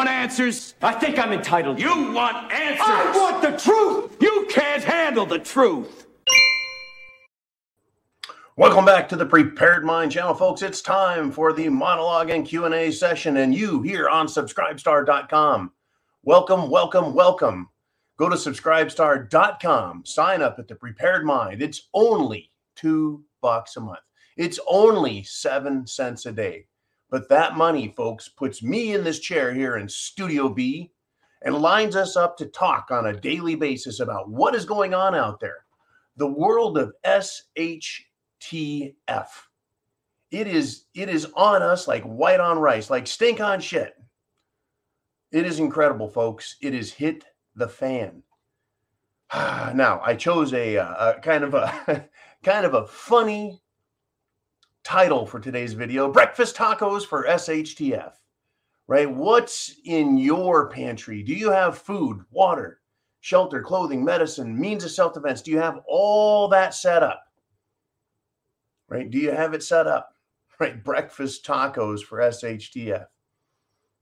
want answers? I think I'm entitled. to. You want answers? I want the truth. You can't handle the truth. Welcome back to the Prepared Mind channel, folks. It's time for the monologue and Q&A session, and you here on subscribestar.com. Welcome, welcome, welcome. Go to subscribestar.com, sign up at the Prepared Mind. It's only two bucks a month. It's only seven cents a day. But that money, folks, puts me in this chair here in Studio B and lines us up to talk on a daily basis about what is going on out there. The world of SHTF. It is it is on us like white on rice, like stink on shit. It is incredible, folks. It has hit the fan. now, I chose a, uh, a kind of a kind of a funny title for today's video: breakfast tacos for SHTF. Right? What's in your pantry? Do you have food, water, shelter, clothing, medicine, means of self-defense? Do you have all that set up? right? Do you have it set up? Right? Breakfast tacos for SHTF.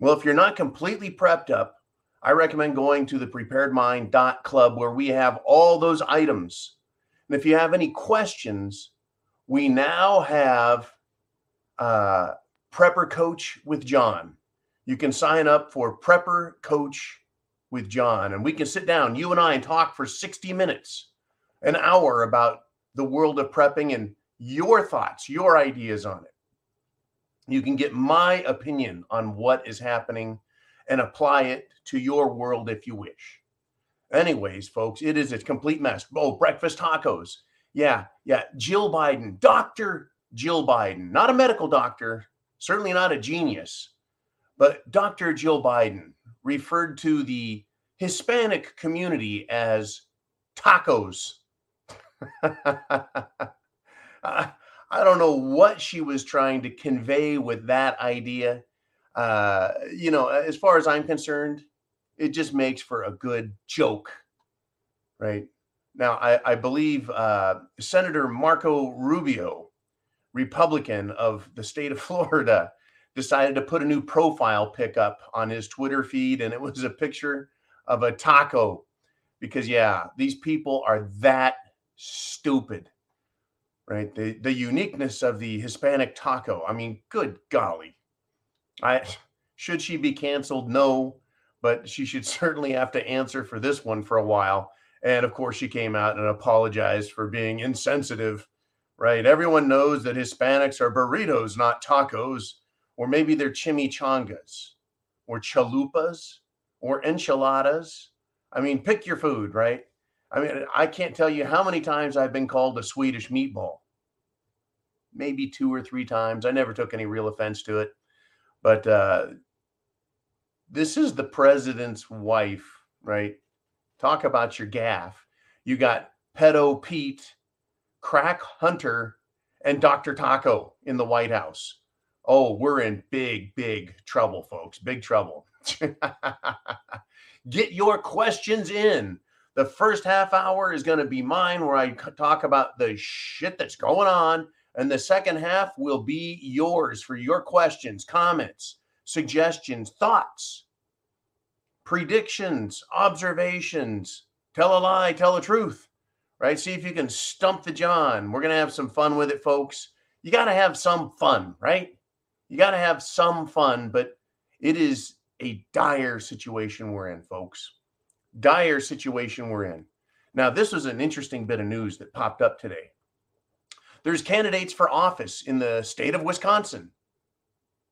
Well, if you're not completely prepped up, I recommend going to the preparedmind.club where we have all those items. And if you have any questions, we now have uh, Prepper Coach with John. You can sign up for Prepper Coach with John, and we can sit down, you and I, and talk for 60 minutes, an hour about the world of prepping and your thoughts, your ideas on it. You can get my opinion on what is happening and apply it to your world if you wish. Anyways, folks, it is a complete mess. Oh, breakfast tacos. Yeah, yeah. Jill Biden, Dr. Jill Biden, not a medical doctor, certainly not a genius, but Dr. Jill Biden referred to the Hispanic community as tacos. I, don't know what she was trying to convey with that idea. Uh, you know, as far as I'm concerned, it just makes for a good joke, right? Now, I, I believe uh, Senator Marco Rubio, Republican of the state of Florida, decided to put a new profile pickup on his Twitter feed, and it was a picture of a taco. Because, yeah, these people are that stupid right? The the uniqueness of the Hispanic taco. I mean, good golly. I should she be canceled? No, but she should certainly have to answer for this one for a while. And of course, she came out and apologized for being insensitive, right? Everyone knows that Hispanics are burritos, not tacos, or maybe they're chimichangas, or chalupas, or enchiladas. I mean, pick your food, right? I mean, I can't tell you how many times I've been called a Swedish meatball. Maybe two or three times. I never took any real offense to it. But uh, this is the president's wife, right? Talk about your gaffe. You got pedo Pete, crack Hunter, and Dr. Taco in the White House. Oh, we're in big, big trouble, folks. Big trouble. Get your questions in the first half hour is going to be mine, where I talk about the shit that's going on. And the second half will be yours for your questions, comments, suggestions, thoughts, predictions, observations. Tell a lie, tell the truth, right? See if you can stump the John. We're going to have some fun with it, folks. You got to have some fun, right? You got to have some fun, but it is a dire situation we're in, folks dire situation we're in. Now, this was an interesting bit of news that popped up today. There's candidates for office in the state of Wisconsin.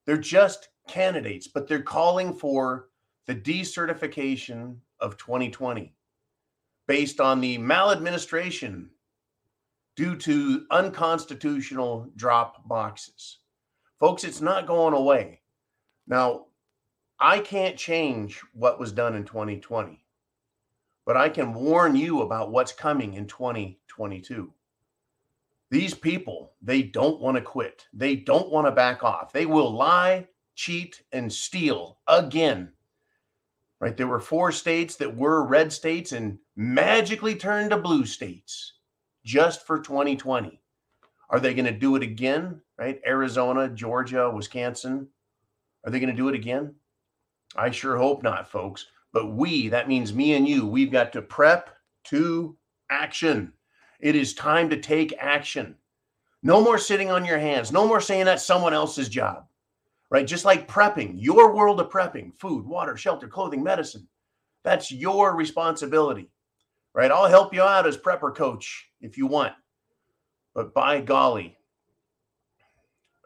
They're just candidates, but they're calling for the decertification of 2020 based on the maladministration due to unconstitutional drop boxes. Folks, it's not going away. Now, I can't change what was done in 2020 but I can warn you about what's coming in 2022. These people, they don't want to quit. They don't want to back off. They will lie, cheat, and steal again. Right? There were four states that were red states and magically turned to blue states just for 2020. Are they going to do it again? Right? Arizona, Georgia, Wisconsin. Are they going to do it again? I sure hope not, folks. But we, that means me and you, we've got to prep to action. It is time to take action. No more sitting on your hands. No more saying that's someone else's job, right? Just like prepping, your world of prepping food, water, shelter, clothing, medicine. That's your responsibility, right? I'll help you out as prepper coach if you want. But by golly,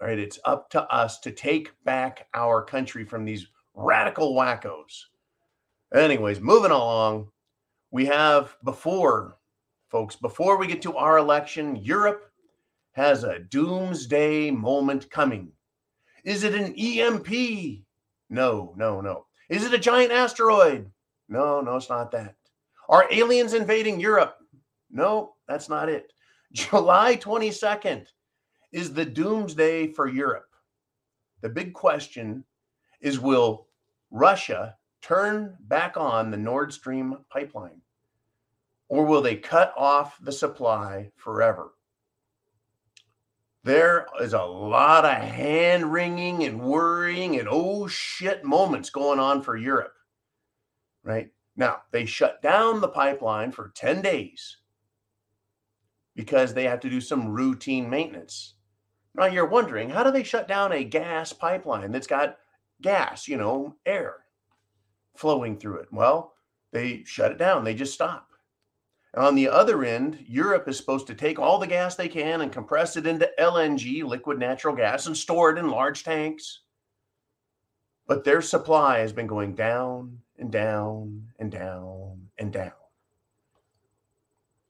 right, it's up to us to take back our country from these radical wackos. Anyways, moving along, we have before, folks, before we get to our election, Europe has a doomsday moment coming. Is it an EMP? No, no, no. Is it a giant asteroid? No, no, it's not that. Are aliens invading Europe? No, that's not it. July 22nd is the doomsday for Europe. The big question is will Russia turn back on the Nord Stream pipeline? Or will they cut off the supply forever? There is a lot of hand wringing and worrying and oh shit moments going on for Europe. Right now, they shut down the pipeline for 10 days because they have to do some routine maintenance. Now you're wondering, how do they shut down a gas pipeline that's got gas, you know, air flowing through it? Well, they shut it down, they just stop. On the other end, Europe is supposed to take all the gas they can and compress it into LNG, liquid natural gas, and store it in large tanks. But their supply has been going down and down and down and down.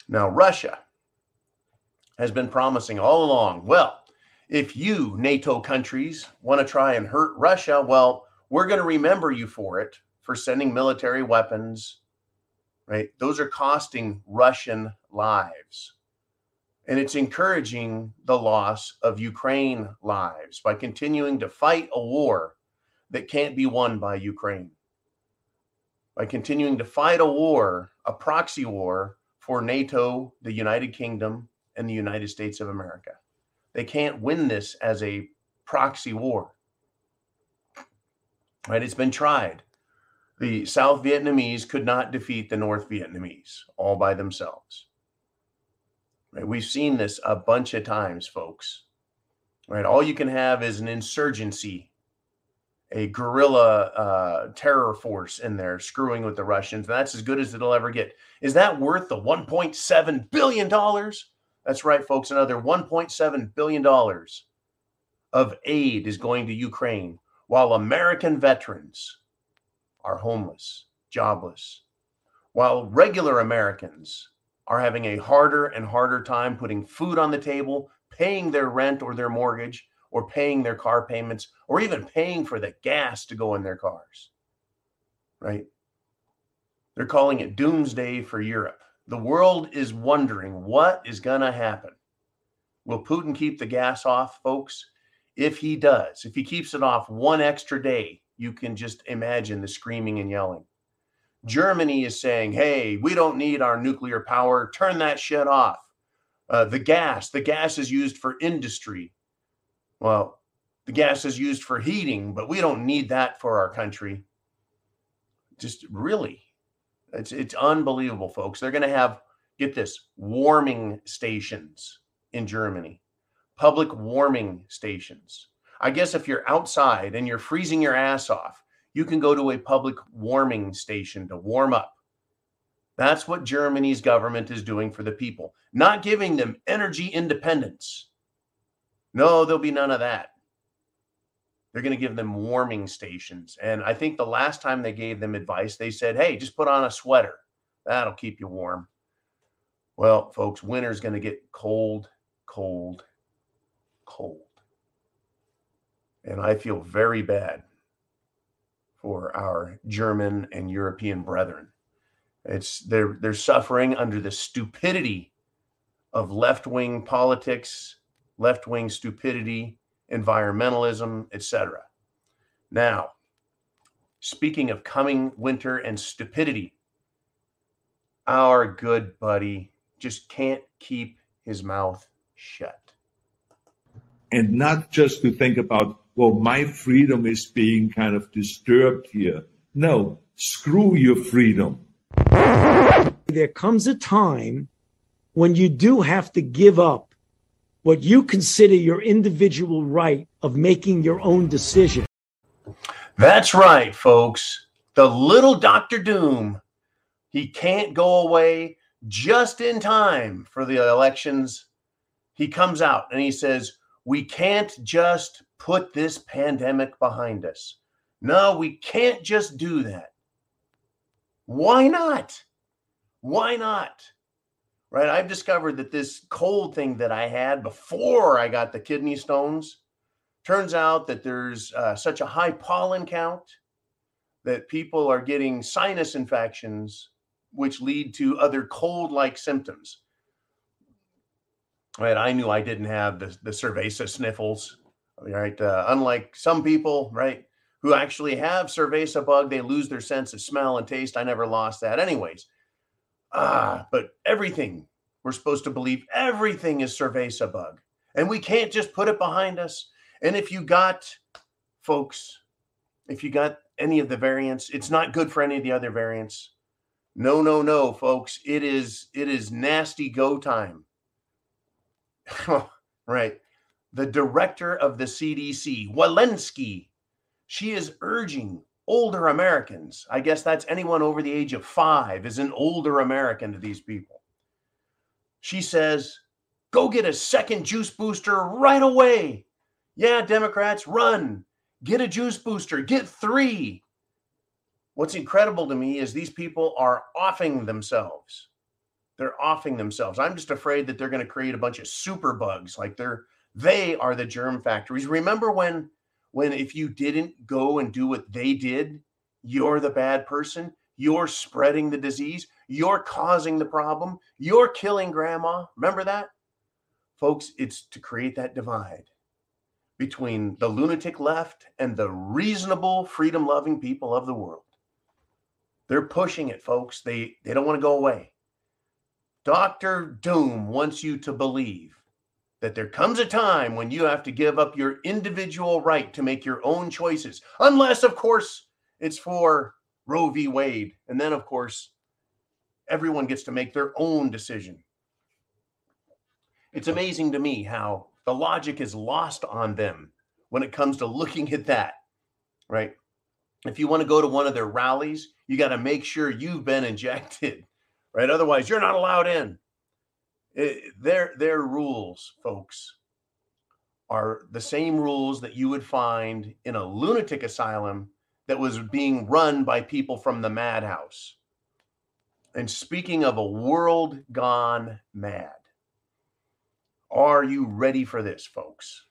Now, Russia has been promising all along well, if you, NATO countries, want to try and hurt Russia, well, we're going to remember you for it, for sending military weapons, right? Those are costing Russian lives. And it's encouraging the loss of Ukraine lives by continuing to fight a war that can't be won by Ukraine. By continuing to fight a war, a proxy war for NATO, the United Kingdom, and the United States of America. They can't win this as a proxy war. Right? It's been tried. The South Vietnamese could not defeat the North Vietnamese all by themselves. Right? We've seen this a bunch of times, folks. Right? All you can have is an insurgency, a guerrilla uh, terror force in there screwing with the Russians. That's as good as it'll ever get. Is that worth the 1.7 billion dollars? That's right, folks. Another $1.7 billion of aid is going to Ukraine while American veterans are homeless, jobless, while regular Americans are having a harder and harder time putting food on the table, paying their rent or their mortgage, or paying their car payments, or even paying for the gas to go in their cars. Right? They're calling it doomsday for Europe. The world is wondering what is going to happen. Will Putin keep the gas off, folks? If he does, if he keeps it off one extra day, you can just imagine the screaming and yelling. Germany is saying, hey, we don't need our nuclear power. Turn that shit off. Uh, the gas, the gas is used for industry. Well, the gas is used for heating, but we don't need that for our country. Just really, it's it's unbelievable, folks. They're going to have get this warming stations in Germany, public warming stations. I guess if you're outside and you're freezing your ass off, you can go to a public warming station to warm up. That's what Germany's government is doing for the people, not giving them energy independence. No, there'll be none of that. They're going to give them warming stations. And I think the last time they gave them advice, they said, hey, just put on a sweater. That'll keep you warm. Well, folks, winter's going to get cold, cold, cold. And I feel very bad for our German and European brethren. It's they're they're suffering under the stupidity of left-wing politics, left-wing stupidity, environmentalism, etc. Now, speaking of coming winter and stupidity, our good buddy just can't keep his mouth shut. And not just to think about, well, my freedom is being kind of disturbed here. No, screw your freedom. There comes a time when you do have to give up what you consider your individual right of making your own decision. That's right, folks. The little Doctor Doom. He can't go away just in time for the elections. He comes out and he says, We can't just put this pandemic behind us. No, we can't just do that. Why not? Why not? Right? I've discovered that this cold thing that I had before I got the kidney stones turns out that there's uh, such a high pollen count that people are getting sinus infections, which lead to other cold like symptoms. Right? I knew I didn't have the, the cerveza sniffles. Right? Uh, unlike some people, right? who actually have cerveza bug, they lose their sense of smell and taste. I never lost that. Anyways, ah, but everything, we're supposed to believe everything is cerveza bug. And we can't just put it behind us. And if you got, folks, if you got any of the variants, it's not good for any of the other variants. No, no, no, folks. It is it is nasty go time. right. The director of the CDC, Walensky, she is urging older Americans, I guess that's anyone over the age of five, is an older American to these people. She says, go get a second juice booster right away. Yeah, Democrats, run. Get a juice booster, get three. What's incredible to me is these people are offing themselves. They're offing themselves. I'm just afraid that they're going to create a bunch of super bugs like they're they are the germ factories. Remember when when if you didn't go and do what they did, you're the bad person. You're spreading the disease. You're causing the problem. You're killing grandma. Remember that? Folks, it's to create that divide between the lunatic left and the reasonable, freedom loving people of the world. They're pushing it, folks. They, they don't want to go away. Dr. Doom wants you to believe that there comes a time when you have to give up your individual right to make your own choices, unless, of course, it's for Roe v. Wade. And then, of course, everyone gets to make their own decision. It's amazing to me how the logic is lost on them when it comes to looking at that, right? If you want to go to one of their rallies, you got to make sure you've been injected, right? Otherwise, you're not allowed in. It, their their rules, folks, are the same rules that you would find in a lunatic asylum that was being run by people from the madhouse. And speaking of a world gone mad, are you ready for this, folks?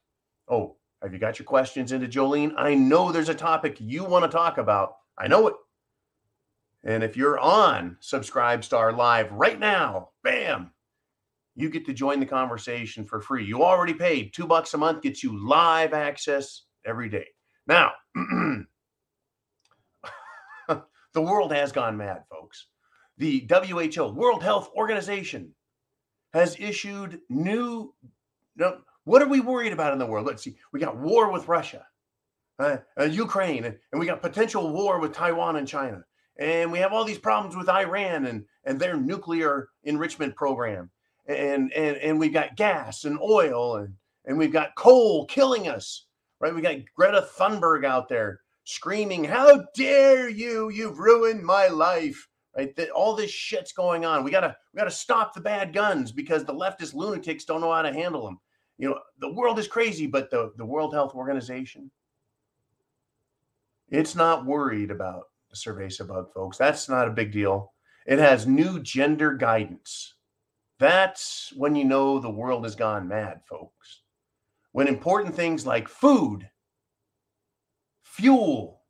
Oh, have you got your questions into Jolene? I know there's a topic you want to talk about. I know it. And if you're on Subscribe Star Live right now, bam, you get to join the conversation for free. You already paid two bucks a month, gets you live access every day. Now, the world has gone mad, folks. The WHO, World Health Organization, has issued new. No, what are we worried about in the world? Let's see. We got war with Russia, uh, uh, Ukraine, and, and we got potential war with Taiwan and China. And we have all these problems with Iran and, and their nuclear enrichment program and and and we've got gas and oil and and we've got coal killing us right? We got greta thunberg out there screaming how dare you? You've ruined my life right? That all this shit's going on. We gotta we gotta stop the bad guns because the leftist lunatics don't know how to handle them you know the world is crazy but the the world health organization it's not worried about the cerveza bug folks. That's not a big deal. It has new gender guidance that's when you know the world has gone mad, folks. When important things like food, fuel,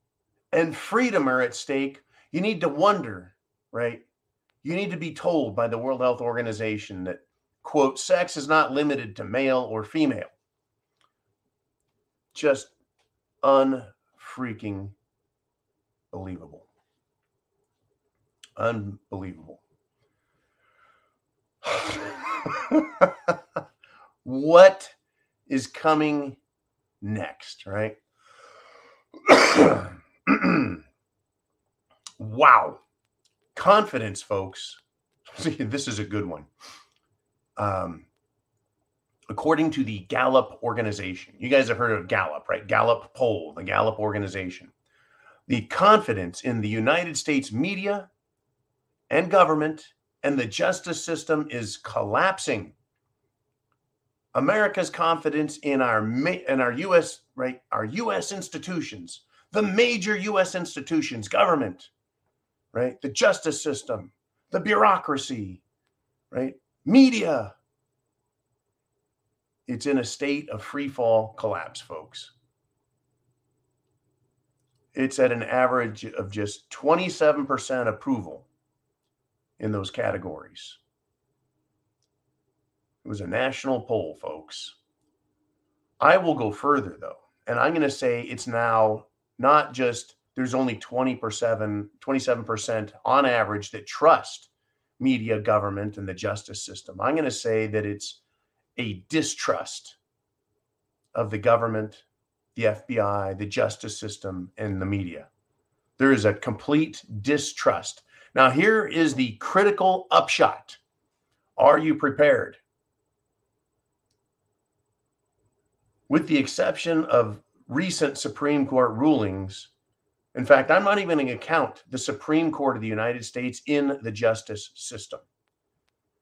and freedom are at stake, you need to wonder, right? You need to be told by the World Health Organization that, quote, sex is not limited to male or female. Just unfreaking believable. Unbelievable. What is coming next, right? Wow. Confidence, folks. this is a good one. Um, according to the Gallup organization, you guys have heard of Gallup, right? Gallup poll, the Gallup organization. The confidence in the United States media and government and the justice system is collapsing. America's confidence in our in our US right our US institutions, the major US institutions, government, right? The justice system, the bureaucracy, right? Media. It's in a state of free fall collapse, folks. It's at an average of just 27% approval in those categories. It was a national poll, folks. I will go further, though, and I'm going to say it's now not just there's only 20%, 27% on average that trust media, government, and the justice system. I'm going to say that it's a distrust of the government, the FBI, the justice system, and the media. There is a complete distrust. Now, here is the critical upshot Are you prepared? With the exception of recent Supreme Court rulings, in fact, I'm not even going to count the Supreme Court of the United States in the justice system.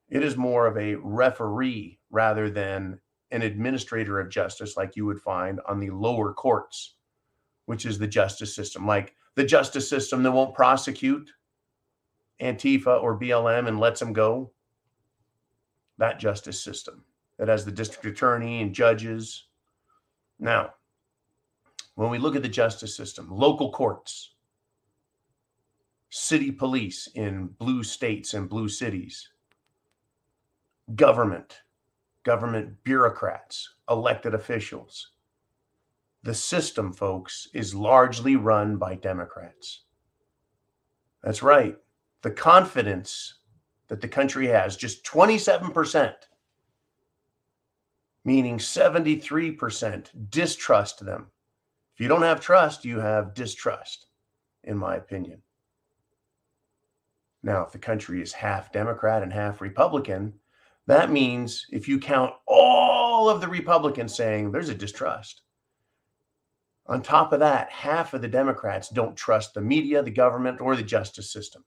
It is more of a referee rather than an administrator of justice like you would find on the lower courts, which is the justice system, like the justice system that won't prosecute Antifa or BLM and lets them go. That justice system that has the district attorney and judges. Now, when we look at the justice system, local courts, city police in blue states and blue cities, government, government bureaucrats, elected officials. The system, folks, is largely run by Democrats. That's right the confidence that the country has, just 27%, meaning 73% distrust them. If you don't have trust, you have distrust, in my opinion. Now, if the country is half Democrat and half Republican, that means if you count all of the Republicans saying there's a distrust, on top of that, half of the Democrats don't trust the media, the government, or the justice system.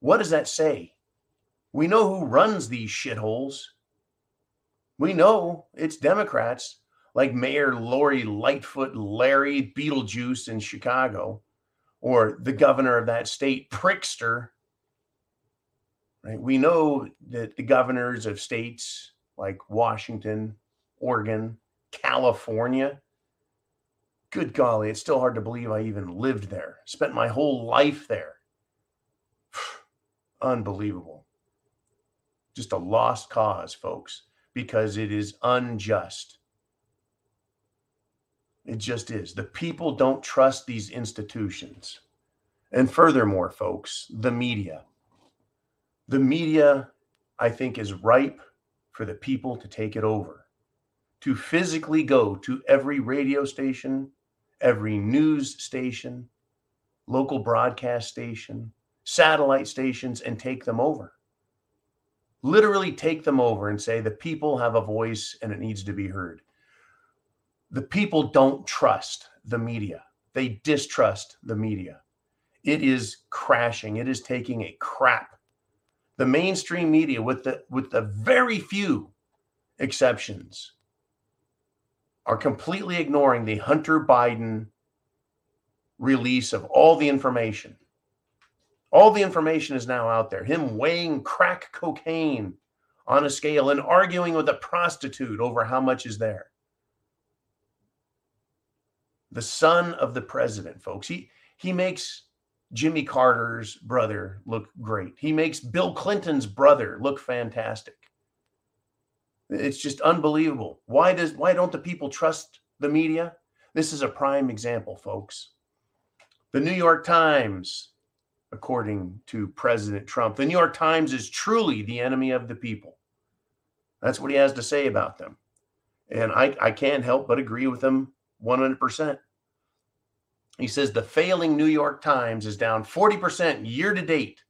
What does that say? We know who runs these shitholes. We know it's Democrats like Mayor Lori Lightfoot Larry Beetlejuice in Chicago, or the governor of that state, Prickster. Right? We know that the governors of states like Washington, Oregon, California. Good golly, it's still hard to believe I even lived there. Spent my whole life there. Unbelievable. Just a lost cause, folks, because it is unjust. It just is. The people don't trust these institutions. And furthermore, folks, the media. The media, I think, is ripe for the people to take it over, to physically go to every radio station, every news station, local broadcast station, satellite stations and take them over. Literally take them over and say the people have a voice and it needs to be heard. The people don't trust the media, they distrust the media. It is crashing, it is taking a crap. The mainstream media, with the with the very few exceptions, are completely ignoring the Hunter Biden release of all the information all the information is now out there. Him weighing crack cocaine on a scale and arguing with a prostitute over how much is there. The son of the president, folks. He he makes Jimmy Carter's brother look great. He makes Bill Clinton's brother look fantastic. It's just unbelievable. Why does why don't the people trust the media? This is a prime example, folks. The New York Times according to President Trump. The New York Times is truly the enemy of the people. That's what he has to say about them. And I, I can't help but agree with him 100%. He says the failing New York Times is down 40% year to date.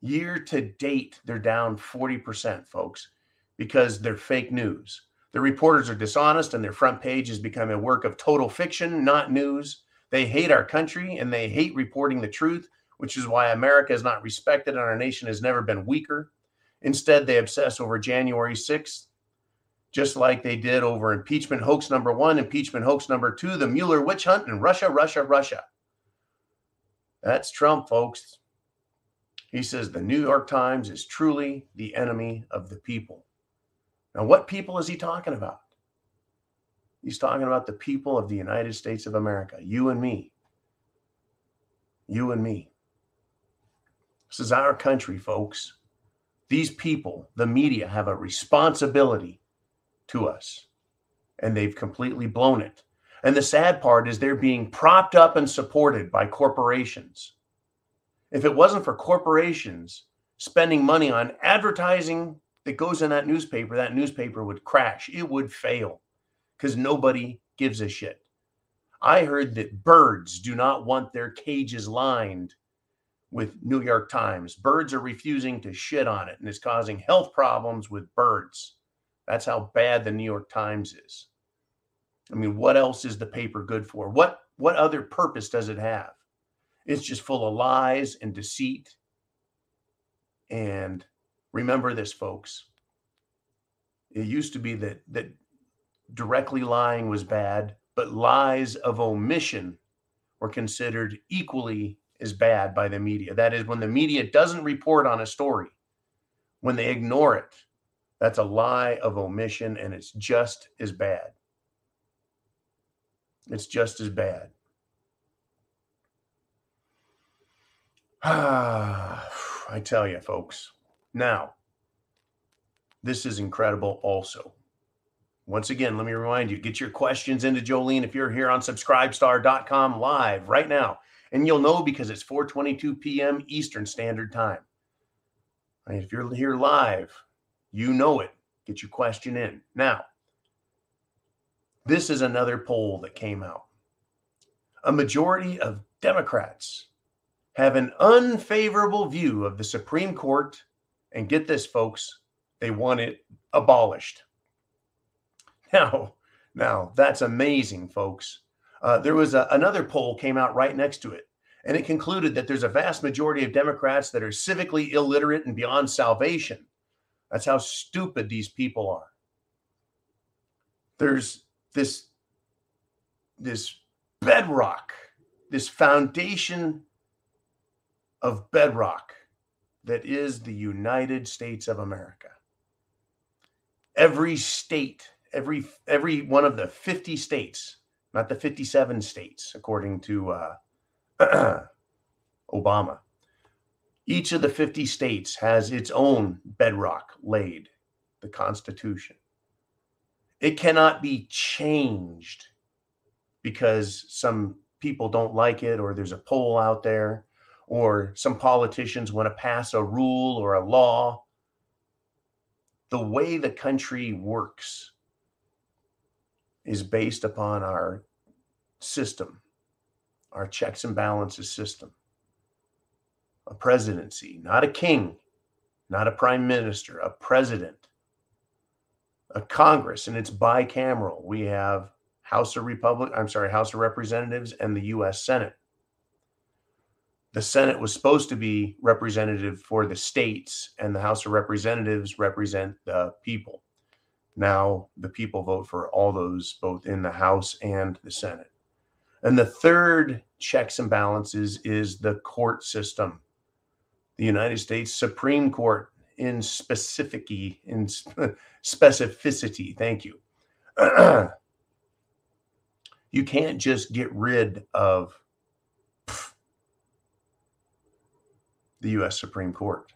Year to date, they're down 40%, folks, because they're fake news. The reporters are dishonest and their front page has become a work of total fiction, not news. They hate our country and they hate reporting the truth, which is why America is not respected and our nation has never been weaker. Instead, they obsess over January 6th, just like they did over impeachment hoax number one, impeachment hoax number two, the Mueller witch hunt, and Russia, Russia, Russia. That's Trump, folks. He says the New York Times is truly the enemy of the people. Now, what people is he talking about? He's talking about the people of the United States of America, you and me. You and me. This is our country, folks. These people, the media, have a responsibility to us, and they've completely blown it. And the sad part is they're being propped up and supported by corporations. If it wasn't for corporations spending money on advertising that goes in that newspaper, that newspaper would crash. It would fail because nobody gives a shit. I heard that birds do not want their cages lined with New York Times. Birds are refusing to shit on it and it's causing health problems with birds. That's how bad the New York Times is. I mean, what else is the paper good for? What what other purpose does it have? It's just full of lies and deceit. And remember this, folks. It used to be that that directly lying was bad, but lies of omission were considered equally as bad by the media. That is, when the media doesn't report on a story, when they ignore it, that's a lie of omission and it's just as bad. It's just as bad. Ah, I tell you, folks. Now, this is incredible also. Once again, let me remind you get your questions into Jolene if you're here on subscribestar.com live right now. And you'll know because it's 4:22 p.m. Eastern Standard Time. if you're here live, you know it. Get your question in. Now, this is another poll that came out. A majority of Democrats have an unfavorable view of the Supreme Court. And get this, folks, they want it abolished. Now, now that's amazing, folks. Uh, there was a, another poll came out right next to it, and it concluded that there's a vast majority of Democrats that are civically illiterate and beyond salvation. That's how stupid these people are. There's this this bedrock, this foundation of bedrock that is the United States of America. Every state, every every one of the 50 states, not the 57 states, according to uh, Obama. Each of the 50 states has its own bedrock laid, the Constitution. It cannot be changed because some people don't like it or there's a poll out there or some politicians want to pass a rule or a law. The way the country works is based upon our system, our checks and balances system. A presidency, not a king, not a prime minister, a president, a Congress, and it's bicameral. We have House of Republic, I'm sorry, House of Representatives and the US Senate the Senate was supposed to be representative for the states, and the House of Representatives represent the people. Now, the people vote for all those, both in the House and the Senate. And the third checks and balances is the court system. The United States Supreme Court, in specific, in specificity. Thank you. you can't just get rid of the US Supreme Court.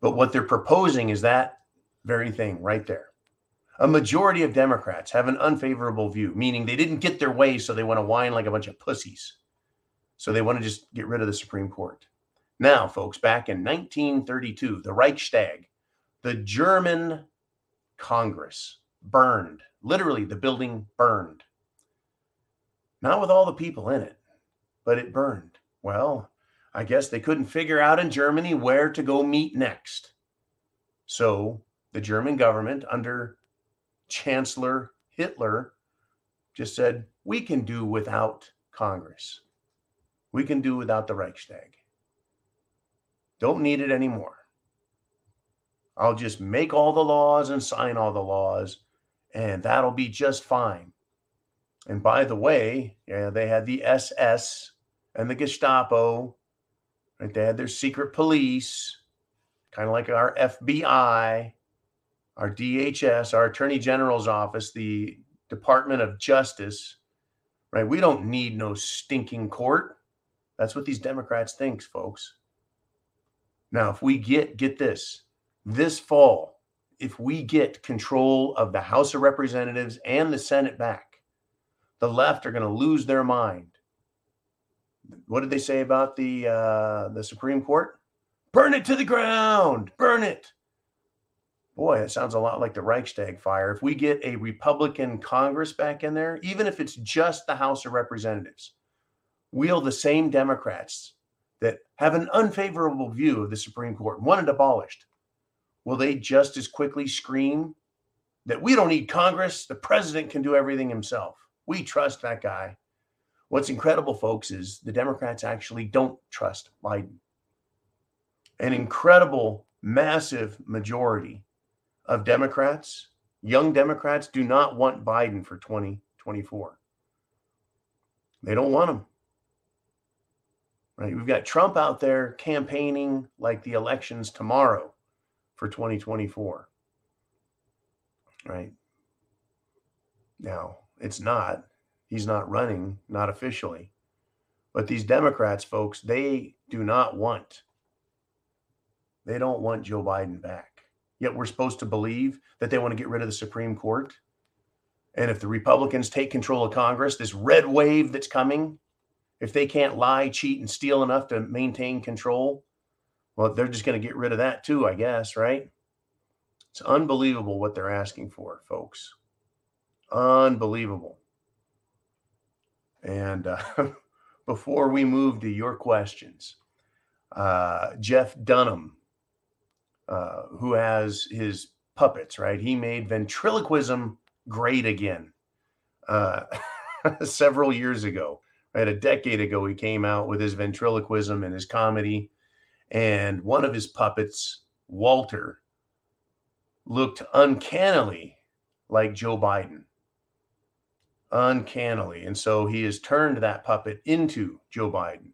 But what they're proposing is that very thing right there. A majority of Democrats have an unfavorable view, meaning they didn't get their way, so they want to whine like a bunch of pussies. So they want to just get rid of the Supreme Court. Now, folks, back in 1932, the Reichstag, the German Congress, burned. Literally, the building burned. Not with all the people in it, but it burned. Well, I guess they couldn't figure out in Germany where to go meet next. So the German government, under Chancellor Hitler, just said, we can do without Congress. We can do without the Reichstag. Don't need it anymore. I'll just make all the laws and sign all the laws, and that'll be just fine. And by the way, yeah, they had the SS and the Gestapo, right? They had their secret police, kind of like our FBI, our DHS, our Attorney General's office, the Department of Justice, right? We don't need no stinking court. That's what these Democrats thinks, folks. Now, if we get get this this fall, if we get control of the House of Representatives and the Senate back, the left are going to lose their mind. What did they say about the uh, the Supreme Court? Burn it to the ground. Burn it. Boy, it sounds a lot like the Reichstag fire. If we get a Republican Congress back in there, even if it's just the House of Representatives, we'll the same Democrats that have an unfavorable view of the Supreme Court want it abolished, will they just as quickly scream that we don't need Congress? The president can do everything himself. We trust that guy. What's incredible, folks, is the Democrats actually don't trust Biden. An incredible, massive majority of Democrats, young Democrats, do not want Biden for 2024. They don't want him. Right? We've got Trump out there campaigning like the elections tomorrow for 2024. Right? Now, it's not. He's not running, not officially. But these Democrats, folks, they do not want, they don't want Joe Biden back. Yet we're supposed to believe that they want to get rid of the Supreme Court. And if the Republicans take control of Congress, this red wave that's coming, if they can't lie, cheat, and steal enough to maintain control, well, they're just going to get rid of that too, I guess, right? It's unbelievable what they're asking for, folks. Unbelievable. And uh, before we move to your questions, uh, Jeff Dunham, uh, who has his puppets, right? He made ventriloquism great again uh, several years ago. Right, a decade ago, he came out with his ventriloquism and his comedy, and one of his puppets, Walter, looked uncannily like Joe Biden uncannily. And so he has turned that puppet into Joe Biden.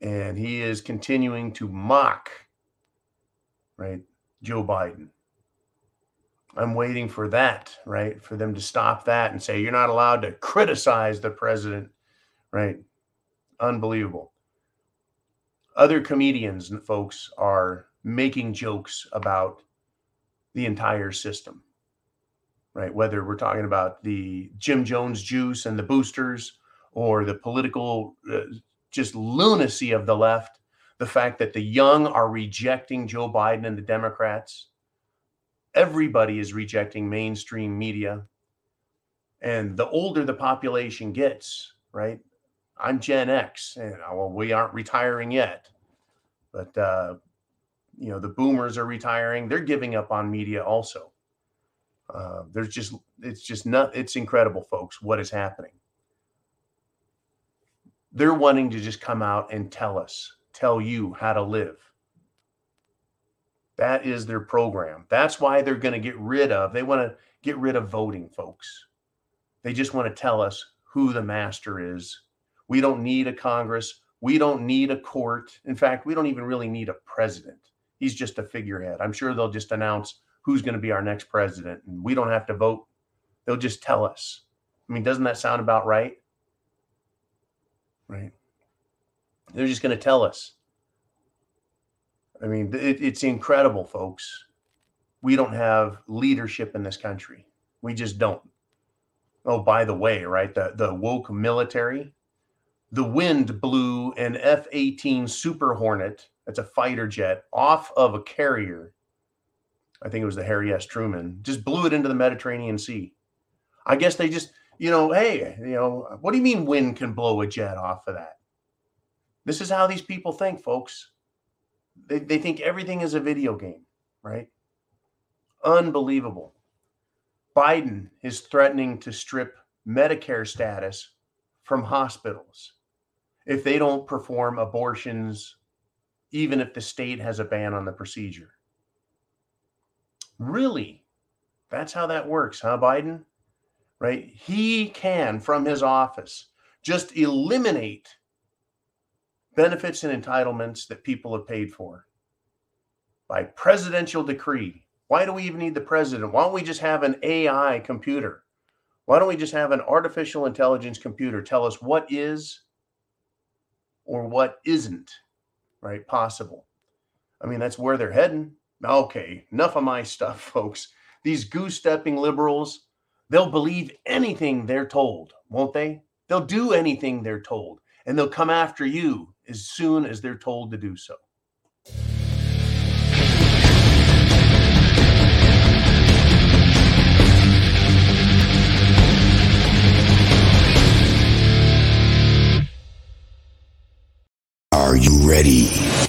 And he is continuing to mock, right, Joe Biden. I'm waiting for that, right, for them to stop that and say, you're not allowed to criticize the president, right? Unbelievable. Other comedians, and folks, are making jokes about the entire system right? Whether we're talking about the Jim Jones juice and the boosters or the political uh, just lunacy of the left, the fact that the young are rejecting Joe Biden and the Democrats. Everybody is rejecting mainstream media. And the older the population gets, right? I'm Gen X, and uh, well, we aren't retiring yet, but uh, you know the boomers are retiring. They're giving up on media also. Uh, there's just it's just not it's incredible, folks, what is happening. They're wanting to just come out and tell us, tell you how to live. That is their program. That's why they're going to get rid of, they want to get rid of voting, folks. They just want to tell us who the master is. We don't need a Congress. We don't need a court. In fact, we don't even really need a president. He's just a figurehead. I'm sure they'll just announce who's going to be our next president. And we don't have to vote. They'll just tell us. I mean, doesn't that sound about right? Right. They're just going to tell us. I mean, it, it's incredible, folks. We don't have leadership in this country. We just don't. Oh, by the way, right? The the woke military, the wind blew an F-18 Super Hornet, that's a fighter jet, off of a carrier I think it was the Harry S. Truman, just blew it into the Mediterranean Sea. I guess they just you know, hey, you know, what do you mean wind can blow a jet off of that? This is how these people think, folks. They, they think everything is a video game, right? Unbelievable. Biden is threatening to strip Medicare status from hospitals if they don't perform abortions, even if the state has a ban on the procedure. Really? That's how that works, huh, Biden? Right? He can, from his office, just eliminate benefits and entitlements that people have paid for by presidential decree. Why do we even need the president? Why don't we just have an AI computer? Why don't we just have an artificial intelligence computer tell us what is or what isn't, right? Possible. I mean, that's where they're heading. Okay, enough of my stuff, folks. These goose stepping liberals, they'll believe anything they're told, won't they? They'll do anything they're told, and they'll come after you as soon as they're told to do so. Are you ready?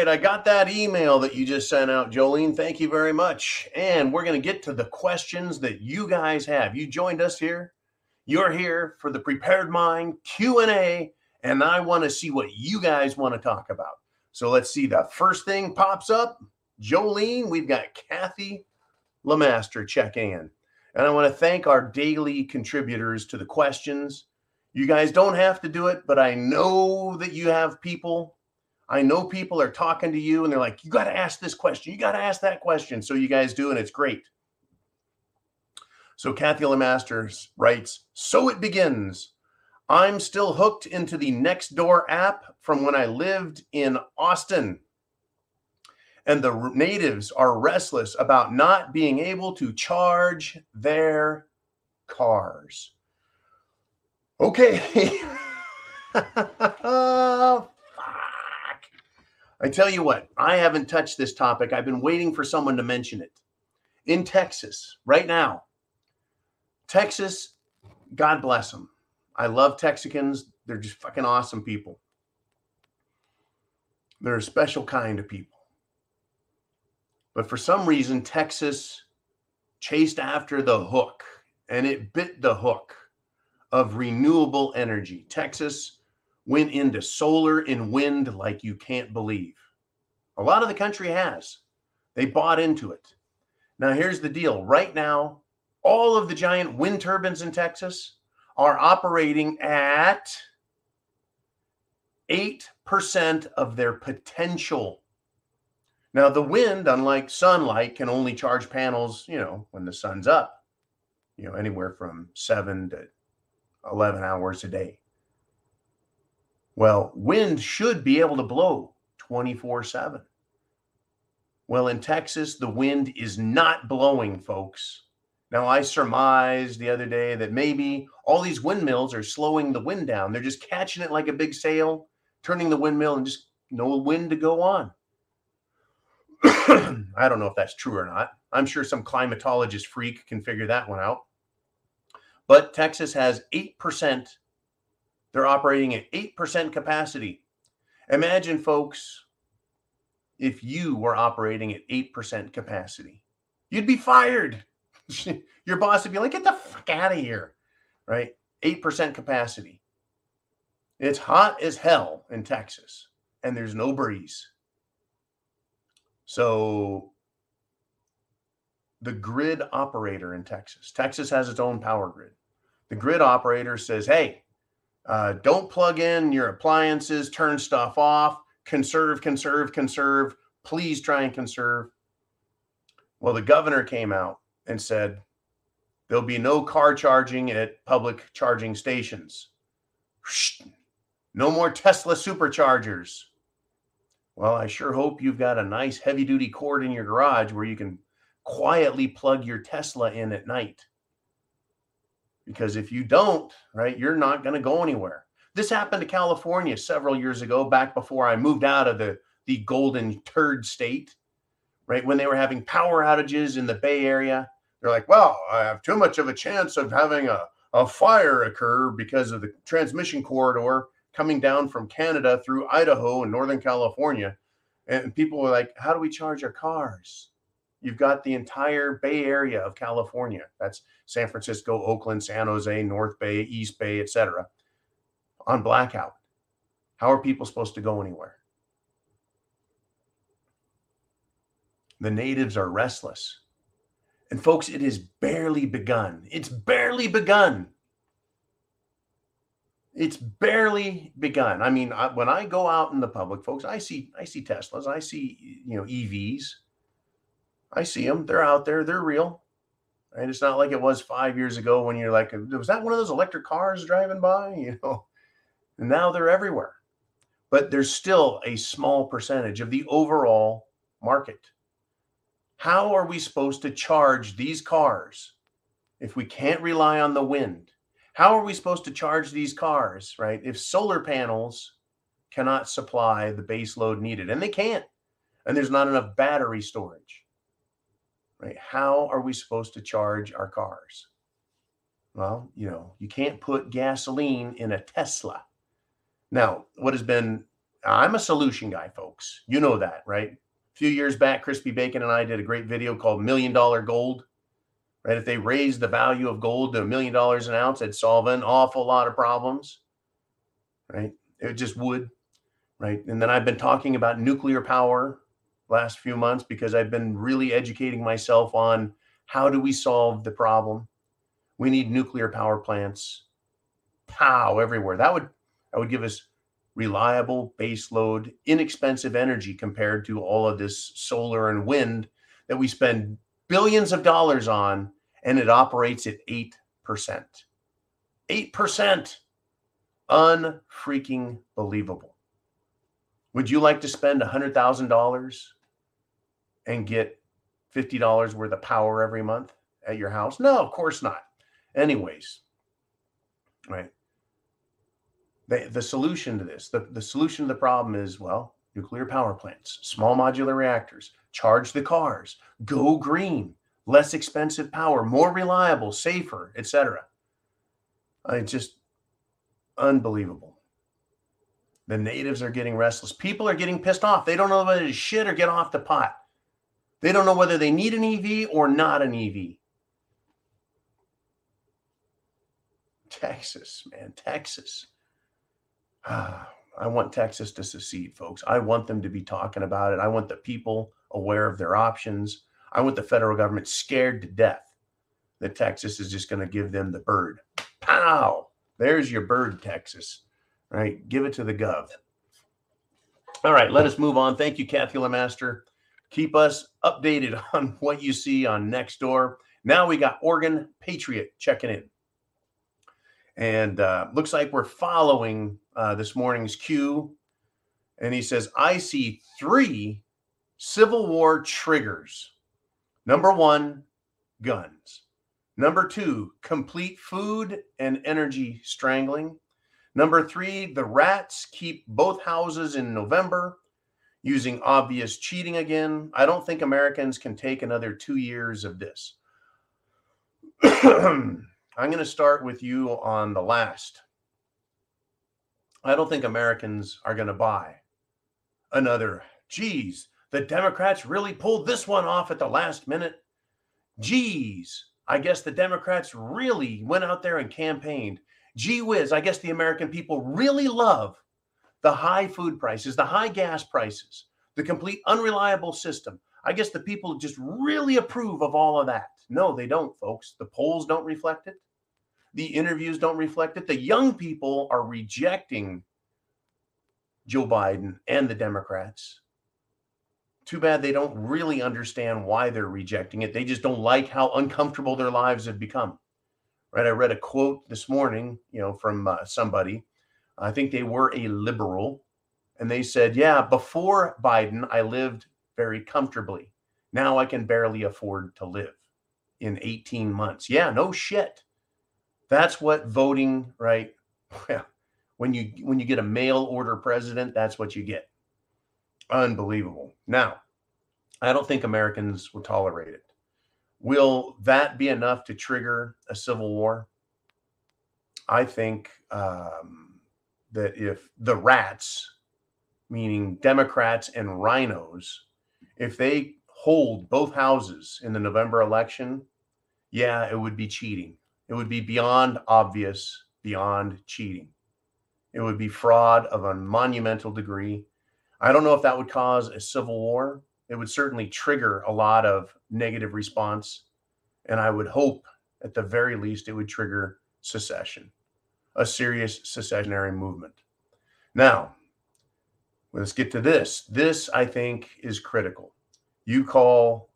Right, I got that email that you just sent out, Jolene. Thank you very much. And we're going to get to the questions that you guys have. You joined us here. You're here for the Prepared Mind Q&A, and I want to see what you guys want to talk about. So let's see. The first thing pops up, Jolene. We've got Kathy Lemaster checking in. And I want to thank our daily contributors to the questions. You guys don't have to do it, but I know that you have people I know people are talking to you and they're like, you got to ask this question. You got to ask that question. So you guys do, and it's great. So Kathy Lemasters writes, so it begins. I'm still hooked into the Nextdoor app from when I lived in Austin. And the natives are restless about not being able to charge their cars. Okay. I tell you what, I haven't touched this topic. I've been waiting for someone to mention it. In Texas, right now, Texas, God bless them. I love Texicans. They're just fucking awesome people. They're a special kind of people. But for some reason, Texas chased after the hook and it bit the hook of renewable energy. Texas went into solar and wind like you can't believe. A lot of the country has. They bought into it. Now, here's the deal right now, all of the giant wind turbines in Texas are operating at 8% of their potential. Now, the wind, unlike sunlight, can only charge panels, you know, when the sun's up, you know, anywhere from seven to 11 hours a day. Well, wind should be able to blow 24 7. Well, in Texas, the wind is not blowing, folks. Now, I surmised the other day that maybe all these windmills are slowing the wind down. They're just catching it like a big sail, turning the windmill, and just no wind to go on. I don't know if that's true or not. I'm sure some climatologist freak can figure that one out. But Texas has 8% they're operating at 8% capacity. Imagine, folks, if you were operating at 8% capacity, you'd be fired. Your boss would be like, get the fuck out of here, right? 8% capacity. It's hot as hell in Texas, and there's no breeze. So, the grid operator in Texas, Texas has its own power grid. The grid operator says, hey, uh, don't plug in your appliances, turn stuff off, conserve, conserve, conserve. Please try and conserve. Well, the governor came out and said there'll be no car charging at public charging stations. No more Tesla superchargers. Well, I sure hope you've got a nice heavy duty cord in your garage where you can quietly plug your Tesla in at night. Because if you don't, right, you're not going to go anywhere. This happened to California several years ago, back before I moved out of the, the golden turd state, right? When they were having power outages in the Bay Area. They're like, well, I have too much of a chance of having a, a fire occur because of the transmission corridor coming down from Canada through Idaho and Northern California. And people were like, how do we charge our cars? You've got the entire Bay Area of California. That's San Francisco, Oakland, San Jose, North Bay, East Bay, etc. on blackout. How are people supposed to go anywhere? The natives are restless. And folks, it is barely begun. It's barely begun. It's barely begun. I mean, I, when I go out in the public, folks, I see I see Teslas, I see you know EVs, I see them. They're out there. They're real. Right? It's not like it was five years ago when you're like, was that one of those electric cars driving by? You know, now they're everywhere. But there's still a small percentage of the overall market. How are we supposed to charge these cars if we can't rely on the wind? How are we supposed to charge these cars, right? If solar panels cannot supply the base load needed, and they can't, and there's not enough battery storage right? How are we supposed to charge our cars? Well, you know, you can't put gasoline in a Tesla. Now, what has been, I'm a solution guy, folks. You know that, right? A few years back, Crispy Bacon and I did a great video called Million Dollar Gold, right? If they raised the value of gold to a million dollars an ounce, it'd solve an awful lot of problems, right? It just would, right? And then I've been talking about nuclear power last few months because I've been really educating myself on how do we solve the problem. We need nuclear power plants, pow everywhere. That would that would give us reliable baseload, inexpensive energy compared to all of this solar and wind that we spend billions of dollars on, and it operates at eight percent. Eight percent, unfreaking believable. Would you like to spend a hundred thousand dollars and get $50 worth of power every month at your house? No, of course not. Anyways, right. The, the solution to this, the, the solution to the problem is, well, nuclear power plants, small modular reactors, charge the cars, go green, less expensive power, more reliable, safer, etc. Uh, it's just unbelievable. The natives are getting restless. People are getting pissed off. They don't know whether to shit or get off the pot. They don't know whether they need an EV or not an EV. Texas, man, Texas. I want Texas to secede, folks. I want them to be talking about it. I want the people aware of their options. I want the federal government scared to death that Texas is just going to give them the bird. Pow! There's your bird, Texas. Right? Give it to the gov. All right, let us move on. Thank you, Kathy Lemaster. Keep us updated on what you see on Nextdoor. Now we got Oregon Patriot checking in. And uh, looks like we're following uh, this morning's cue. And he says, I see three Civil War triggers. Number one, guns. Number two, complete food and energy strangling. Number three, the rats keep both houses in November using obvious cheating again. I don't think Americans can take another two years of this. I'm going to start with you on the last. I don't think Americans are going to buy another. Geez, the Democrats really pulled this one off at the last minute. Geez, I guess the Democrats really went out there and campaigned. Gee whiz, I guess the American people really love the high food prices, the high gas prices, the complete unreliable system. I guess the people just really approve of all of that. No, they don't, folks. The polls don't reflect it. The interviews don't reflect it. The young people are rejecting Joe Biden and the Democrats. Too bad they don't really understand why they're rejecting it. They just don't like how uncomfortable their lives have become. Right? I read a quote this morning, you know, from uh, somebody I think they were a liberal. And they said, yeah, before Biden, I lived very comfortably. Now I can barely afford to live in 18 months. Yeah, no shit. That's what voting, right? Well, when you when you get a mail order president, that's what you get. Unbelievable. Now, I don't think Americans will tolerate it. Will that be enough to trigger a civil war? I think um, that if the rats, meaning Democrats and RINOs, if they hold both houses in the November election, yeah, it would be cheating. It would be beyond obvious, beyond cheating. It would be fraud of a monumental degree. I don't know if that would cause a civil war. It would certainly trigger a lot of negative response. And I would hope, at the very least, it would trigger secession, a serious secessionary movement. Now, let's get to this. This, I think, is critical. You call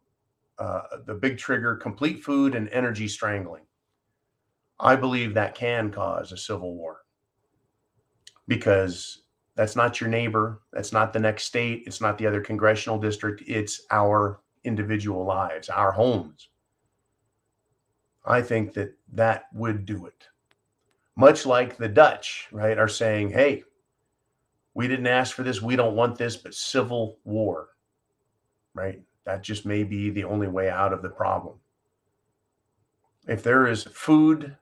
uh, the big trigger complete food and energy strangling. I believe that can cause a civil war because that's not your neighbor. That's not the next state. It's not the other congressional district. It's our individual lives, our homes. I think that that would do it. Much like the Dutch, right, are saying, hey, we didn't ask for this. We don't want this, but civil war, right? That just may be the only way out of the problem. If there is food,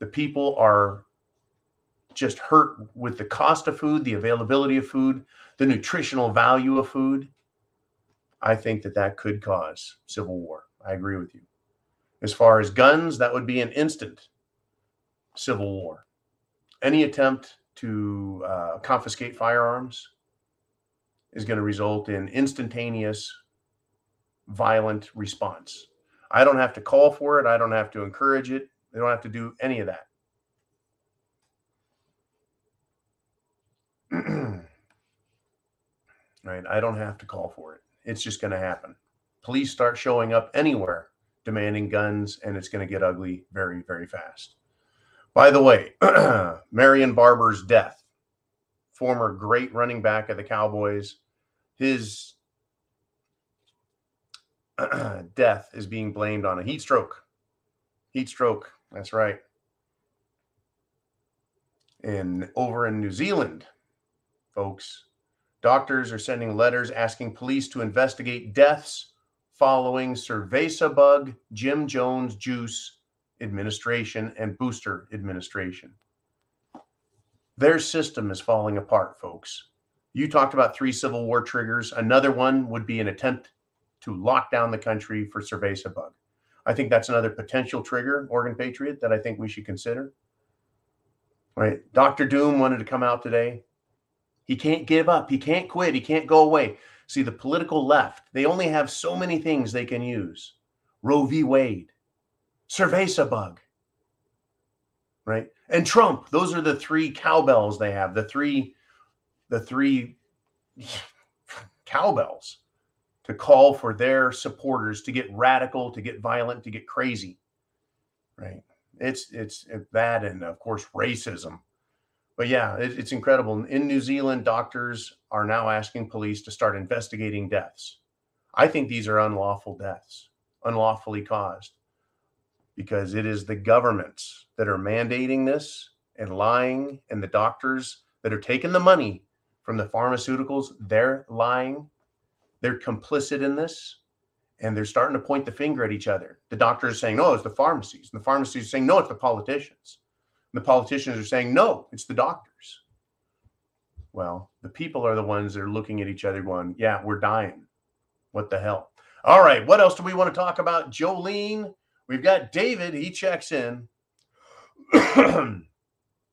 the people are just hurt with the cost of food, the availability of food, the nutritional value of food. I think that that could cause civil war. I agree with you. As far as guns, that would be an instant civil war. Any attempt to uh, confiscate firearms is going to result in instantaneous violent response. I don't have to call for it. I don't have to encourage it. They don't have to do any of that. right? I don't have to call for it. It's just going to happen. Police start showing up anywhere demanding guns, and it's going to get ugly very, very fast. By the way, Marion Barber's death, former great running back of the Cowboys, his death is being blamed on a heat stroke. Heat stroke. That's right. And over in New Zealand, folks, doctors are sending letters asking police to investigate deaths following cerveza bug, Jim Jones juice administration, and booster administration. Their system is falling apart, folks. You talked about three Civil War triggers. Another one would be an attempt to lock down the country for cerveza bug. I think that's another potential trigger, Oregon Patriot, that I think we should consider. Right? Dr. Doom wanted to come out today. He can't give up. He can't quit. He can't go away. See, the political left, they only have so many things they can use. Roe v. Wade, cerveza bug, right? And Trump. Those are the three cowbells they have. The three, the three cowbells to call for their supporters to get radical, to get violent, to get crazy. Right? It's it's that, and of course racism. But yeah, it, it's incredible. In New Zealand, doctors are now asking police to start investigating deaths. I think these are unlawful deaths, unlawfully caused, because it is the governments that are mandating this and lying, and the doctors that are taking the money from the pharmaceuticals, they're lying they're complicit in this and they're starting to point the finger at each other. The doctors are saying, no, it's the pharmacies. And the pharmacies are saying, no, it's the politicians. And the politicians are saying, no, it's the doctors. Well, the people are the ones that are looking at each other going, yeah, we're dying. What the hell? All right. What else do we want to talk about? Jolene. We've got David. He checks in.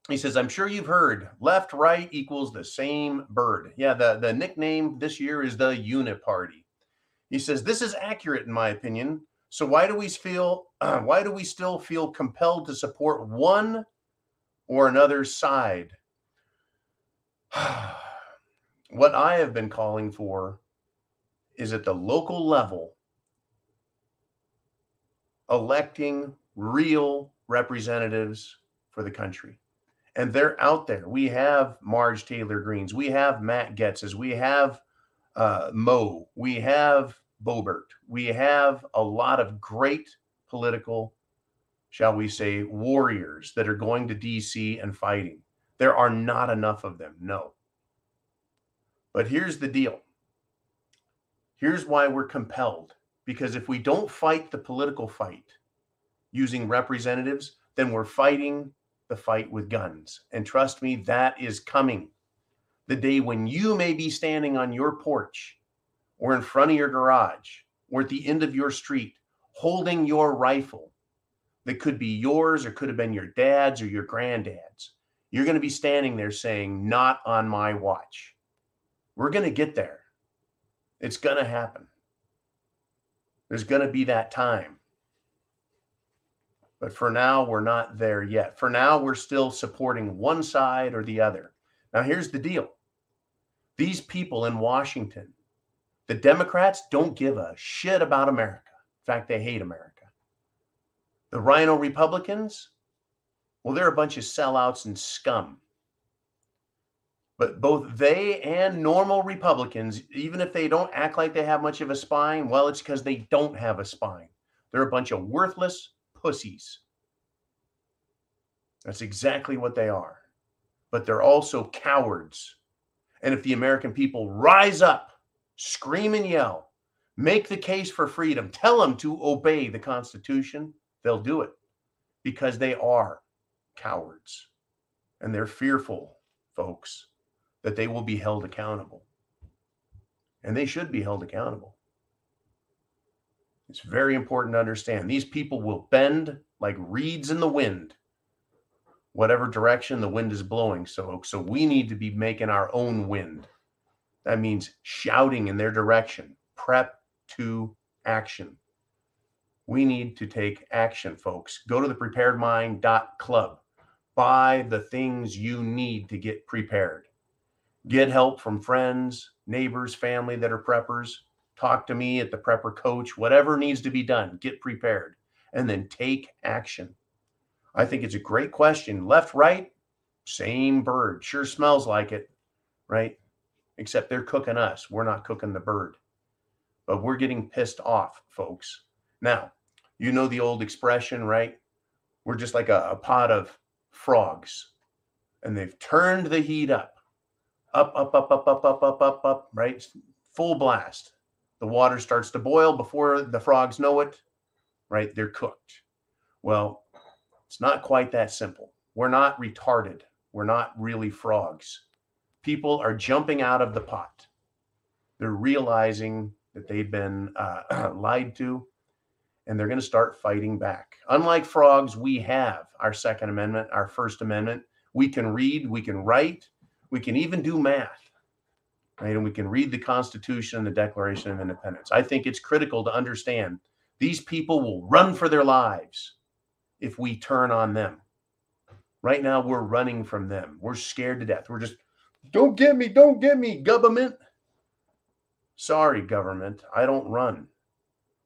He says, I'm sure you've heard left, right equals the same bird. Yeah, the, the nickname this year is the Uniparty. He says, This is accurate in my opinion. So why do we feel uh, why do we still feel compelled to support one or another side? what I have been calling for is at the local level electing real representatives for the country and they're out there. We have Marge Taylor Greenes, we have Matt Gaetzes, we have uh, Mo, we have Boebert. We have a lot of great political, shall we say, warriors that are going to DC and fighting. There are not enough of them, no. But here's the deal. Here's why we're compelled. Because if we don't fight the political fight using representatives, then we're fighting the fight with guns. And trust me, that is coming. The day when you may be standing on your porch or in front of your garage or at the end of your street holding your rifle that could be yours or could have been your dad's or your granddad's. You're going to be standing there saying, Not on my watch. We're going to get there. It's going to happen. There's going to be that time. But for now, we're not there yet. For now, we're still supporting one side or the other. Now, here's the deal these people in Washington, the Democrats don't give a shit about America. In fact, they hate America. The RINO Republicans, well, they're a bunch of sellouts and scum. But both they and normal Republicans, even if they don't act like they have much of a spine, well, it's because they don't have a spine. They're a bunch of worthless pussies. That's exactly what they are. But they're also cowards. And if the American people rise up, scream and yell, make the case for freedom, tell them to obey the Constitution, they'll do it because they are cowards and they're fearful, folks that they will be held accountable. And they should be held accountable. It's very important to understand these people will bend like reeds in the wind, whatever direction the wind is blowing. So, so we need to be making our own wind. That means shouting in their direction, prep to action. We need to take action, folks. Go to the preparedmind.club. Buy the things you need to get prepared get help from friends, neighbors, family that are preppers. Talk to me at the prepper coach, whatever needs to be done, get prepared and then take action. I think it's a great question. Left, right, same bird. Sure smells like it, right? Except they're cooking us. We're not cooking the bird. But we're getting pissed off, folks. Now, you know the old expression, right? We're just like a, a pot of frogs and they've turned the heat up up, up, up, up, up, up, up, up, up, right? Full blast. The water starts to boil before the frogs know it, right? They're cooked. Well, it's not quite that simple. We're not retarded. We're not really frogs. People are jumping out of the pot. They're realizing that they've been uh, lied to, and they're going to start fighting back. Unlike frogs, we have our Second Amendment, our First Amendment. We can read, we can write, we can even do math, right? And we can read the Constitution and the Declaration of Independence. I think it's critical to understand these people will run for their lives if we turn on them. Right now, we're running from them. We're scared to death. We're just, don't get me, don't get me, government. Sorry, government, I don't run.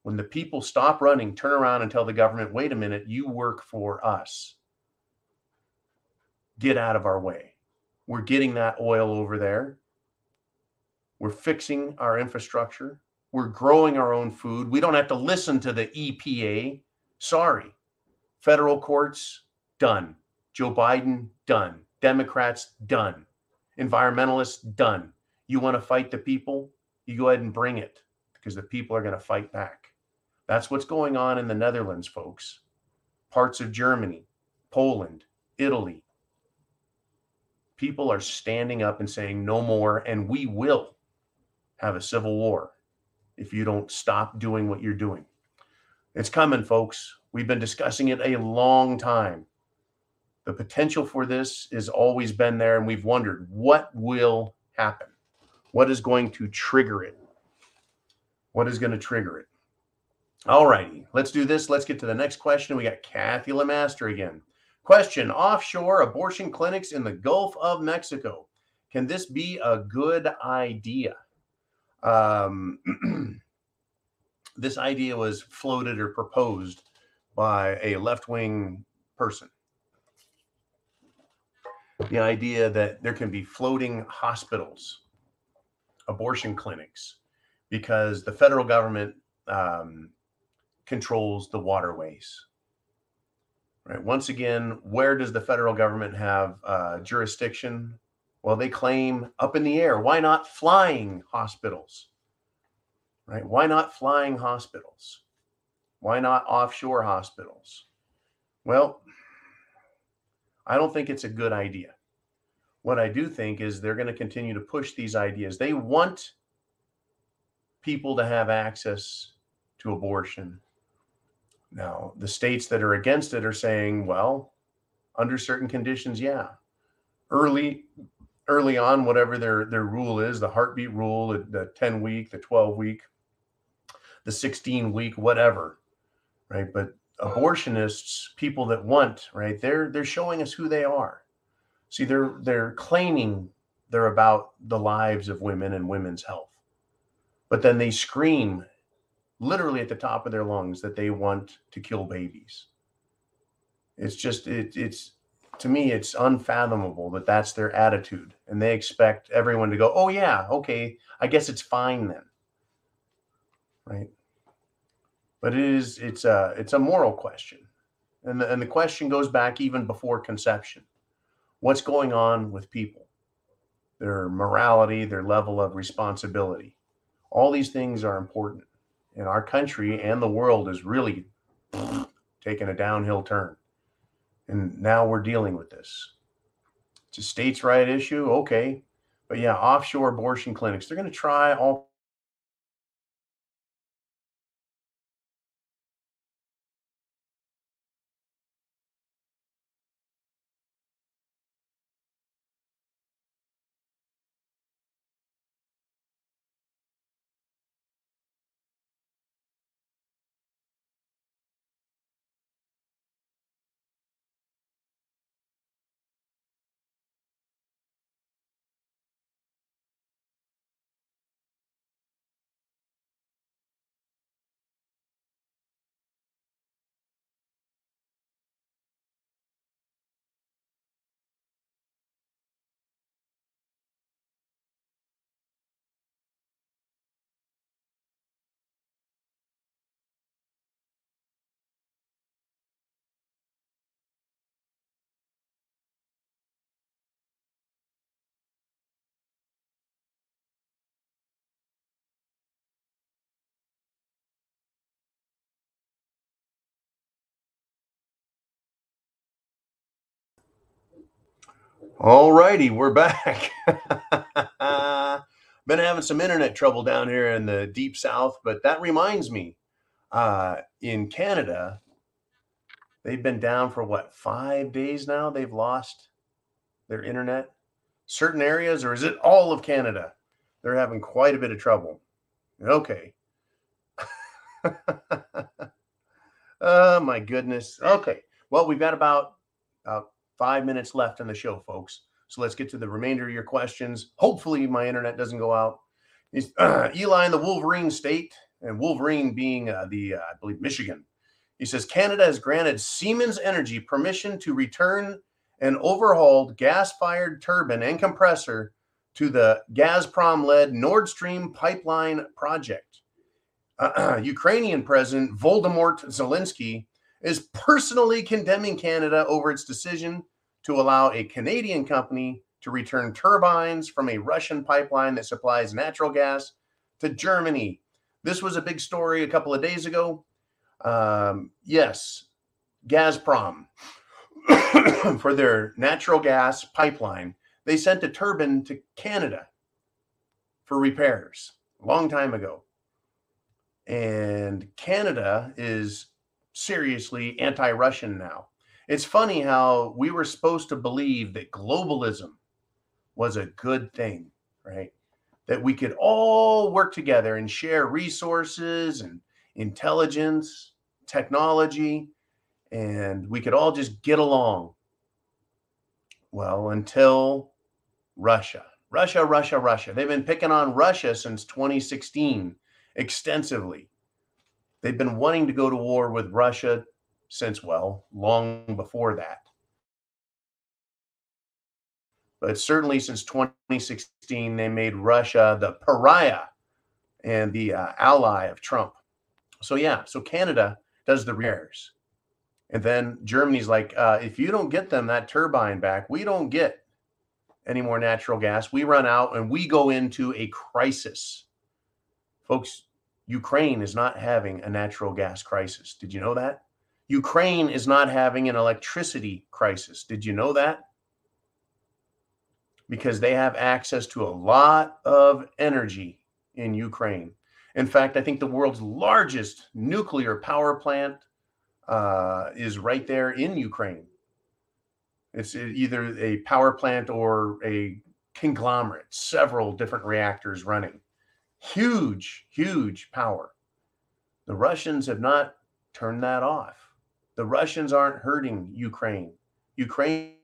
When the people stop running, turn around and tell the government, wait a minute, you work for us. Get out of our way. We're getting that oil over there. We're fixing our infrastructure. We're growing our own food. We don't have to listen to the EPA. Sorry. Federal courts, done. Joe Biden, done. Democrats, done. Environmentalists, done. You want to fight the people? You go ahead and bring it because the people are going to fight back. That's what's going on in the Netherlands, folks. Parts of Germany, Poland, Italy, people are standing up and saying no more, and we will have a civil war if you don't stop doing what you're doing. It's coming, folks. We've been discussing it a long time. The potential for this has always been there, and we've wondered what will happen? What is going to trigger it? What is going to trigger it? All righty, let's do this. Let's get to the next question. We got Kathy Lemaster again. Question Offshore abortion clinics in the Gulf of Mexico. Can this be a good idea? Um, this idea was floated or proposed by a left wing person. The idea that there can be floating hospitals, abortion clinics, because the federal government um, controls the waterways. Right. Once again, where does the federal government have uh, jurisdiction? Well, they claim up in the air. Why not flying hospitals? Right? Why not flying hospitals? Why not offshore hospitals? Well, I don't think it's a good idea. What I do think is they're going to continue to push these ideas. They want people to have access to abortion. Now, the states that are against it are saying, well, under certain conditions, yeah. Early early on whatever their their rule is, the heartbeat rule, the 10 week, the 12 week, the 16 week, whatever. Right? But abortionists, people that want, right? They're they're showing us who they are. See, they're they're claiming they're about the lives of women and women's health. But then they scream literally at the top of their lungs that they want to kill babies. It's just it, it's to me it's unfathomable that that's their attitude and they expect everyone to go, "Oh yeah, okay, I guess it's fine then." Right? but it is it's a it's a moral question and the, and the question goes back even before conception what's going on with people their morality their level of responsibility all these things are important and our country and the world is really taking a downhill turn. And now we're dealing with this. It's a states right issue okay. But yeah offshore abortion clinics they're going to try all All righty, we're back. Been having some internet trouble down here in the deep south, but that reminds me, uh, in Canada, they've been down for what five days now. They've lost their internet. Certain areas, or is it all of Canada? They're having quite a bit of trouble. Okay. oh my goodness. Okay. Well, we've got about about Five minutes left in the show, folks. So let's get to the remainder of your questions. Hopefully, my internet doesn't go out. uh, Eli in the Wolverine state, and Wolverine being uh, the, uh, I believe, Michigan. He says Canada has granted Siemens Energy permission to return an overhauled gas fired turbine and compressor to the Gazprom led Nord Stream pipeline project. Ukrainian President Voldemort Zelensky is personally condemning Canada over its decision to allow a Canadian company to return turbines from a Russian pipeline that supplies natural gas to Germany. This was a big story a couple of days ago. Um, yes, Gazprom, for their natural gas pipeline, they sent a turbine to Canada for repairs a long time ago. And Canada is seriously anti Russian now. It's funny how we were supposed to believe that globalism was a good thing, right? That we could all work together and share resources and intelligence, technology, and we could all just get along. Well, until Russia. Russia, Russia, Russia. They've been picking on Russia since 2016 extensively. They've been wanting to go to war with Russia since, well, long before that. But certainly since 2016, they made Russia the pariah and the uh, ally of Trump. So yeah, so Canada does the repairs, and then Germany's like, uh, if you don't get them that turbine back, we don't get any more natural gas. We run out, and we go into a crisis, folks. Ukraine is not having a natural gas crisis. Did you know that? Ukraine is not having an electricity crisis. Did you know that? Because they have access to a lot of energy in Ukraine. In fact, I think the world's largest nuclear power plant uh, is right there in Ukraine. It's either a power plant or a conglomerate, several different reactors running. Huge, huge power. The Russians have not turned that off. The Russians aren't hurting Ukraine. Ukraine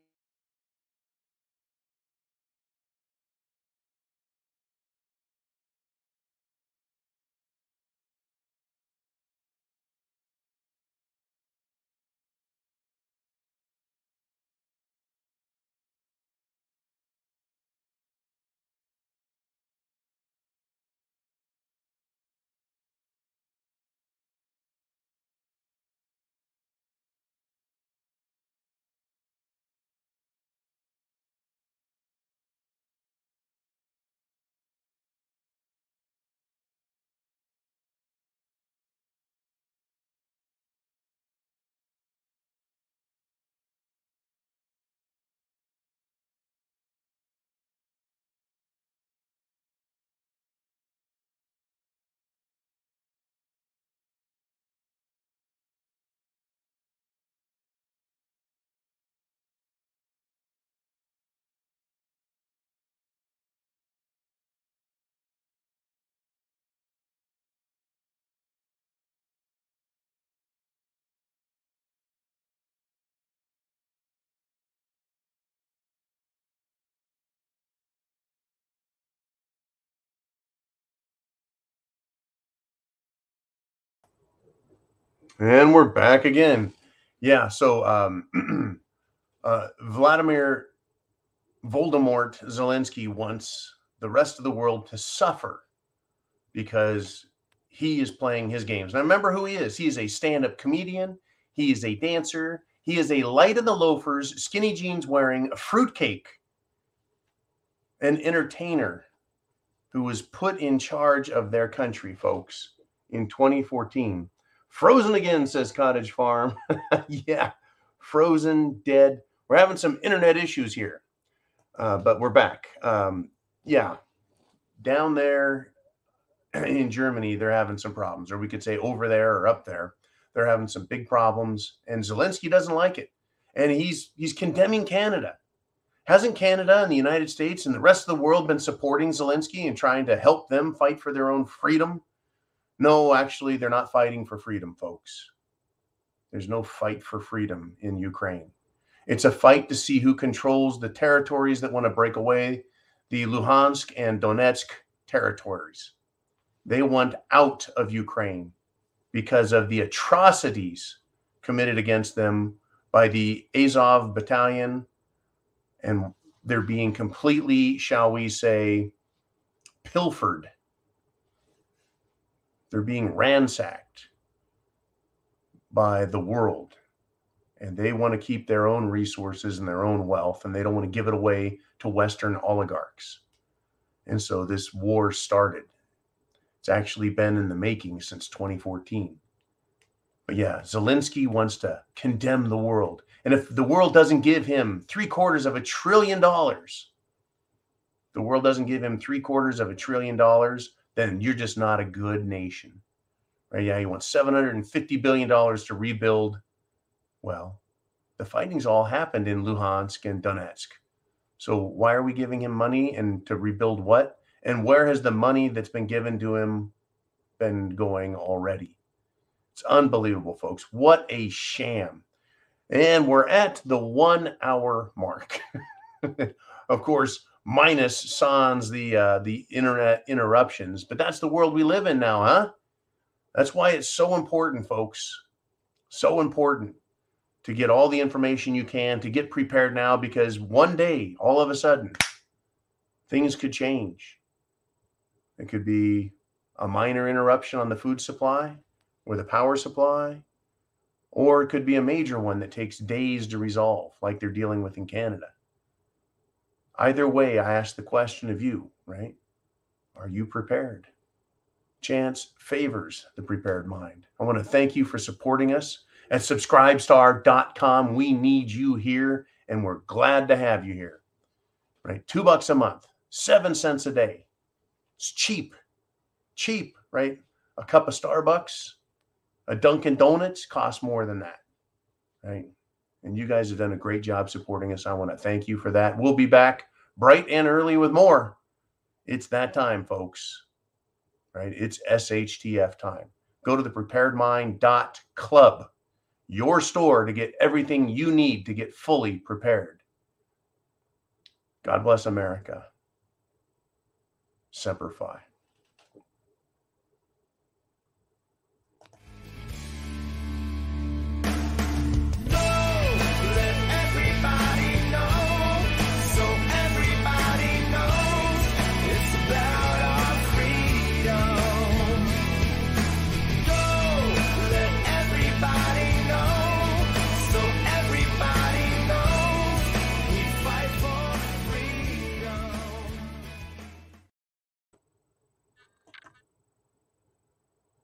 And we're back again. Yeah. So um, uh, Vladimir Voldemort Zelensky wants the rest of the world to suffer because he is playing his games. Now, remember who he is. He is a stand up comedian, he is a dancer, he is a light in the loafers, skinny jeans wearing, a fruitcake, an entertainer who was put in charge of their country, folks, in 2014. Frozen again, says Cottage Farm. yeah, frozen, dead. We're having some internet issues here, uh, but we're back. Um, yeah, down there in Germany, they're having some problems, or we could say over there or up there, they're having some big problems, and Zelensky doesn't like it, and he's he's condemning Canada. Hasn't Canada and the United States and the rest of the world been supporting Zelensky and trying to help them fight for their own freedom? No, actually, they're not fighting for freedom, folks. There's no fight for freedom in Ukraine. It's a fight to see who controls the territories that want to break away the Luhansk and Donetsk territories. They want out of Ukraine because of the atrocities committed against them by the Azov battalion. And they're being completely, shall we say, pilfered they're being ransacked by the world. And they want to keep their own resources and their own wealth and they don't want to give it away to western oligarchs. And so this war started. It's actually been in the making since 2014 but yeah zelensky wants to condemn the world. And if the world doesn't give him three quarters of a trillion dollars the world doesn't give him three quarters of a trillion dollars then you're just not a good nation. Right? Yeah, you want $750 billion to rebuild. Well, the fighting's all happened in Luhansk and Donetsk. So why are we giving him money and to rebuild what? And where has the money that's been given to him been going already? It's unbelievable, folks. What a sham. And we're at the one hour mark. of course, minus sans the uh, the internet interruptions. But that's the world we live in now, huh? That's why it's so important, folks. So important to get all the information you can to get prepared now because one day, all of a sudden, things could change. It could be a minor interruption on the food supply or the power supply, or it could be a major one that takes days to resolve, like they're dealing with in Canada. Either way, I ask the question of you, right? Are you prepared? Chance favors the prepared mind. I want to thank you for supporting us at subscribestar.com. We need you here and we're glad to have you here. Right? Two bucks a month, seven cents a day. It's cheap, cheap, right? A cup of Starbucks, a Dunkin' Donuts costs more than that, right? And you guys have done a great job supporting us. I want to thank you for that. We'll be back bright and early with more. It's that time, folks, right? It's SHTF time. Go to the preparedmind.club, your store to get everything you need to get fully prepared. God bless America. Semper Fi.